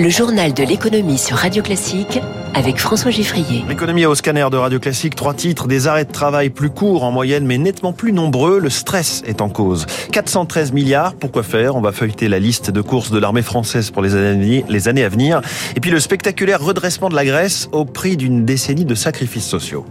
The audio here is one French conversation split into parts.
Le journal de l'économie sur Radio Classique avec François Giffrier. L'économie au scanner de Radio Classique, trois titres, des arrêts de travail plus courts en moyenne mais nettement plus nombreux, le stress est en cause. 413 milliards, pourquoi faire? On va feuilleter la liste de courses de l'armée française pour les années, les années à venir. Et puis le spectaculaire redressement de la Grèce au prix d'une décennie de sacrifices sociaux.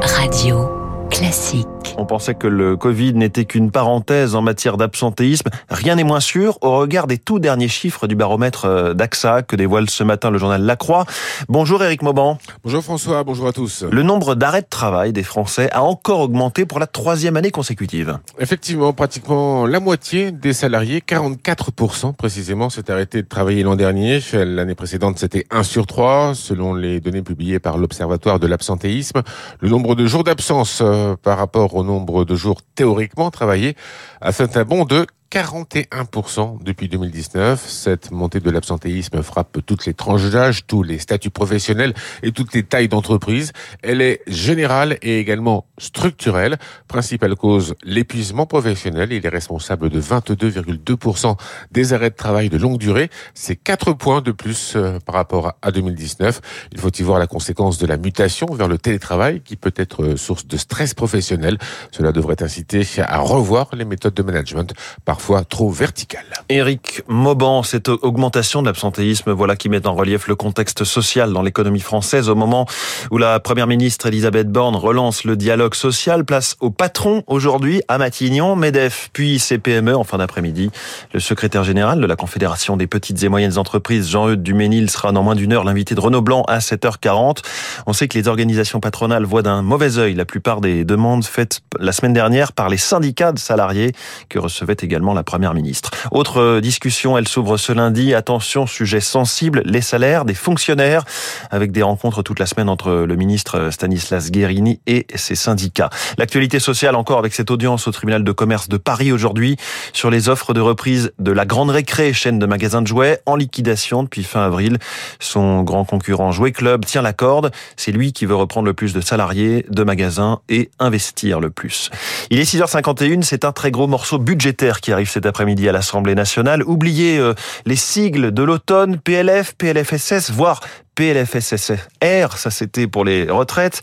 Radio Classique. On pensait que le Covid n'était qu'une parenthèse en matière d'absentéisme. Rien n'est moins sûr au regard des tout derniers chiffres du baromètre euh, d'AXA que dévoile ce matin le journal La Croix. Bonjour Eric Mauban. Bonjour François, bonjour à tous. Le nombre d'arrêts de travail des Français a encore augmenté pour la troisième année consécutive. Effectivement, pratiquement la moitié des salariés, 44% précisément, s'est arrêté de travailler l'an dernier. L'année précédente, c'était 1 sur 3, selon les données publiées par l'Observatoire de l'absentéisme. Le nombre de jours d'absence euh, par rapport au nombre de jours théoriquement travaillés a fait un bond de 41% depuis 2019. Cette montée de l'absentéisme frappe toutes les tranches d'âge, tous les statuts professionnels et toutes les tailles d'entreprise. Elle est générale et également structurelle. Principale cause, l'épuisement professionnel. Il est responsable de 22,2% des arrêts de travail de longue durée. C'est 4 points de plus euh, par rapport à 2019. Il faut y voir la conséquence de la mutation vers le télétravail qui peut être euh, source de stress professionnel. Cela devrait inciter à revoir les méthodes de management par parfois trop verticale. Éric Mauban, cette augmentation de l'absentéisme, voilà qui met en relief le contexte social dans l'économie française au moment où la première ministre Elisabeth Borne relance le dialogue social. Place au patron aujourd'hui à Matignon, MEDEF, puis CPME en fin d'après-midi. Le secrétaire général de la Confédération des petites et moyennes entreprises, Jean-Eudes Duménil, sera dans moins d'une heure l'invité de Renaud Blanc à 7h40. On sait que les organisations patronales voient d'un mauvais œil la plupart des demandes faites la semaine dernière par les syndicats de salariés que recevaient également la Première ministre. Autre discussion, elle s'ouvre ce lundi. Attention, sujet sensible, les salaires des fonctionnaires, avec des rencontres toute la semaine entre le ministre Stanislas Guérini et ses syndicats. L'actualité sociale encore avec cette audience au tribunal de commerce de Paris aujourd'hui sur les offres de reprise de la Grande Récré, chaîne de magasins de jouets, en liquidation depuis fin avril. Son grand concurrent Jouet Club tient la corde. C'est lui qui veut reprendre le plus de salariés, de magasins et investir le plus. Il est 6h51, c'est un très gros morceau budgétaire qui arrive cet après-midi à l'Assemblée nationale. Oubliez euh, les sigles de l'automne, PLF, PLFSS, voire PLFSSR, ça c'était pour les retraites.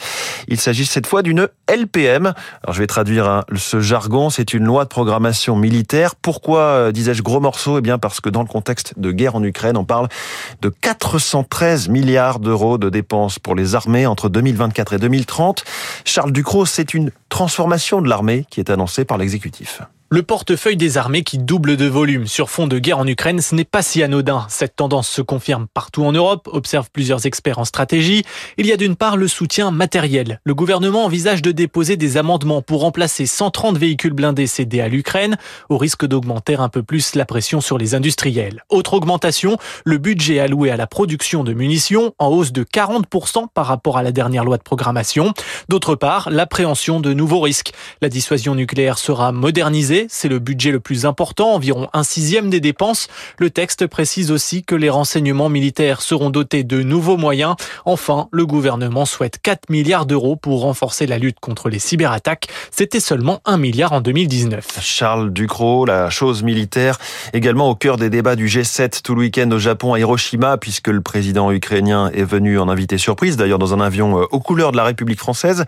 Il s'agit cette fois d'une LPM. Alors je vais traduire hein, ce jargon, c'est une loi de programmation militaire. Pourquoi euh, disais-je gros morceau Eh bien parce que dans le contexte de guerre en Ukraine, on parle de 413 milliards d'euros de dépenses pour les armées entre 2024 et 2030. Charles Ducrot, c'est une transformation de l'armée qui est annoncée par l'exécutif. Le portefeuille des armées qui double de volume sur fond de guerre en Ukraine, ce n'est pas si anodin. Cette tendance se confirme partout en Europe, observent plusieurs experts en stratégie. Il y a d'une part le soutien matériel. Le gouvernement envisage de déposer des amendements pour remplacer 130 véhicules blindés cédés à l'Ukraine, au risque d'augmenter un peu plus la pression sur les industriels. Autre augmentation, le budget alloué à la production de munitions, en hausse de 40% par rapport à la dernière loi de programmation. D'autre part, l'appréhension de nouveaux risques. La dissuasion nucléaire sera modernisée c'est le budget le plus important, environ un sixième des dépenses. Le texte précise aussi que les renseignements militaires seront dotés de nouveaux moyens. Enfin, le gouvernement souhaite 4 milliards d'euros pour renforcer la lutte contre les cyberattaques. C'était seulement 1 milliard en 2019. Charles Ducrot, la chose militaire, également au cœur des débats du G7 tout le week-end au Japon à Hiroshima, puisque le président ukrainien est venu en invité surprise, d'ailleurs dans un avion euh, aux couleurs de la République française.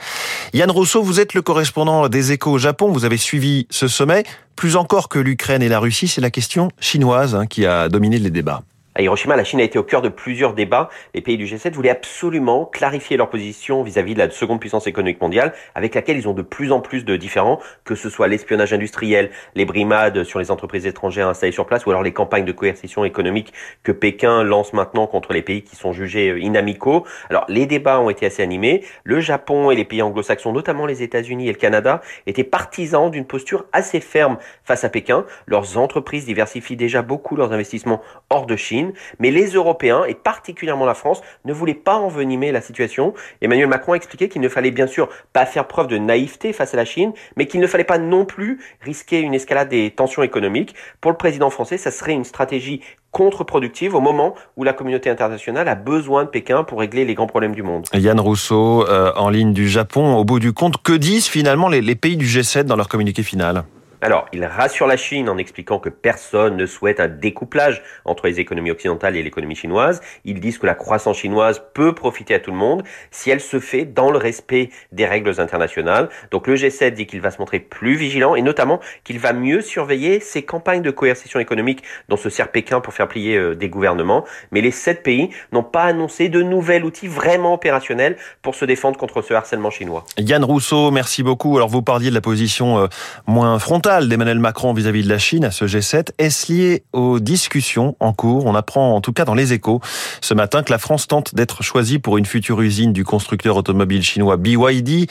Yann Rousseau, vous êtes le correspondant des échos au Japon, vous avez suivi ce sommet. Plus encore que l'Ukraine et la Russie, c'est la question chinoise hein, qui a dominé les débats. À Hiroshima, la Chine a été au cœur de plusieurs débats. Les pays du G7 voulaient absolument clarifier leur position vis-à-vis de la seconde puissance économique mondiale, avec laquelle ils ont de plus en plus de différents, que ce soit l'espionnage industriel, les brimades sur les entreprises étrangères installées sur place, ou alors les campagnes de coercition économique que Pékin lance maintenant contre les pays qui sont jugés euh, inamicaux. Alors, les débats ont été assez animés. Le Japon et les pays anglo-saxons, notamment les États-Unis et le Canada, étaient partisans d'une posture assez ferme face à Pékin. Leurs entreprises diversifient déjà beaucoup leurs investissements hors de Chine mais les Européens, et particulièrement la France, ne voulaient pas envenimer la situation. Emmanuel Macron a expliqué qu'il ne fallait bien sûr pas faire preuve de naïveté face à la Chine, mais qu'il ne fallait pas non plus risquer une escalade des tensions économiques. Pour le président français, ça serait une stratégie contre-productive au moment où la communauté internationale a besoin de Pékin pour régler les grands problèmes du monde. Yann Rousseau, euh, en ligne du Japon, au bout du compte, que disent finalement les pays du G7 dans leur communiqué final? Alors, il rassure la Chine en expliquant que personne ne souhaite un découplage entre les économies occidentales et l'économie chinoise. Ils disent que la croissance chinoise peut profiter à tout le monde si elle se fait dans le respect des règles internationales. Donc le G7 dit qu'il va se montrer plus vigilant et notamment qu'il va mieux surveiller ces campagnes de coercition économique dont se sert Pékin pour faire plier euh, des gouvernements. Mais les sept pays n'ont pas annoncé de nouvel outil vraiment opérationnel pour se défendre contre ce harcèlement chinois. Yann Rousseau, merci beaucoup. Alors vous parliez de la position euh, moins frontale d'Emmanuel Macron vis-à-vis de la Chine à ce G7. Est-ce lié aux discussions en cours? On apprend en tout cas dans les échos ce matin que la France tente d'être choisie pour une future usine du constructeur automobile chinois BYD,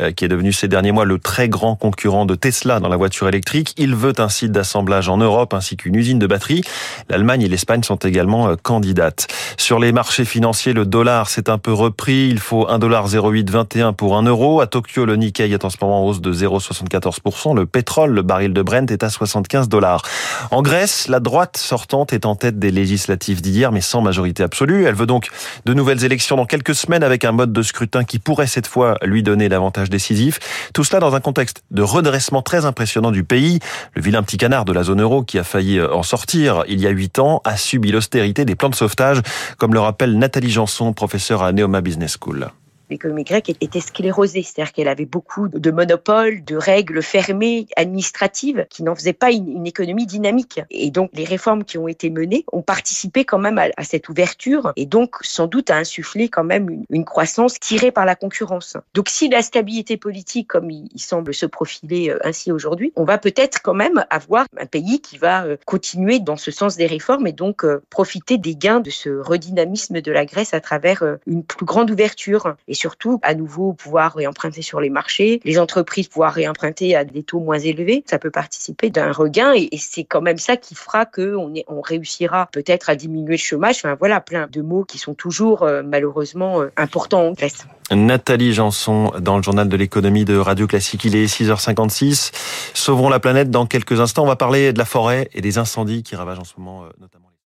euh, qui est devenu ces derniers mois le très grand concurrent de Tesla dans la voiture électrique. Il veut un site d'assemblage en Europe ainsi qu'une usine de batterie. L'Allemagne et l'Espagne sont également candidates. Sur les marchés financiers, le dollar s'est un peu repris. Il faut 1,0821 pour 1 euro. À Tokyo, le Nikkei est en ce moment en hausse de 0,74%. Le pétrole, le baril de Brent est à 75 dollars. En Grèce, la droite sortante est en tête des législatives d'hier, mais sans majorité absolue. Elle veut donc de nouvelles élections dans quelques semaines avec un mode de scrutin qui pourrait cette fois lui donner l'avantage décisif. Tout cela dans un contexte de redressement très impressionnant du pays. Le vilain petit canard de la zone euro qui a failli en sortir il y a huit ans a subi l'austérité des plans de sauvetage, comme le rappelle Nathalie Janson, professeure à Neoma Business School l'économie grecque était sclérosée, c'est-à-dire qu'elle avait beaucoup de monopoles, de règles fermées, administratives, qui n'en faisaient pas une, économie dynamique. Et donc, les réformes qui ont été menées ont participé quand même à, cette ouverture et donc sans doute à insuffler quand même une, croissance tirée par la concurrence. Donc, si la stabilité politique, comme il, semble se profiler euh, ainsi aujourd'hui, on va peut-être quand même avoir un pays qui va euh, continuer dans ce sens des réformes et donc euh, profiter des gains de ce redynamisme de la Grèce à travers une plus grande ouverture. Surtout à nouveau pouvoir réemprunter sur les marchés, les entreprises pouvoir réemprunter à des taux moins élevés. Ça peut participer d'un regain et, c'est quand même ça qui fera qu'on on réussira peut-être à diminuer le chômage. Enfin voilà, plein de mots qui sont toujours euh, malheureusement euh, importants en Grèce. Nathalie Janson dans le journal de l'économie de Radio Classique. Il est 6h56. Sauverons la planète dans quelques instants. On va parler de la forêt et des incendies qui ravagent en ce moment euh, notamment.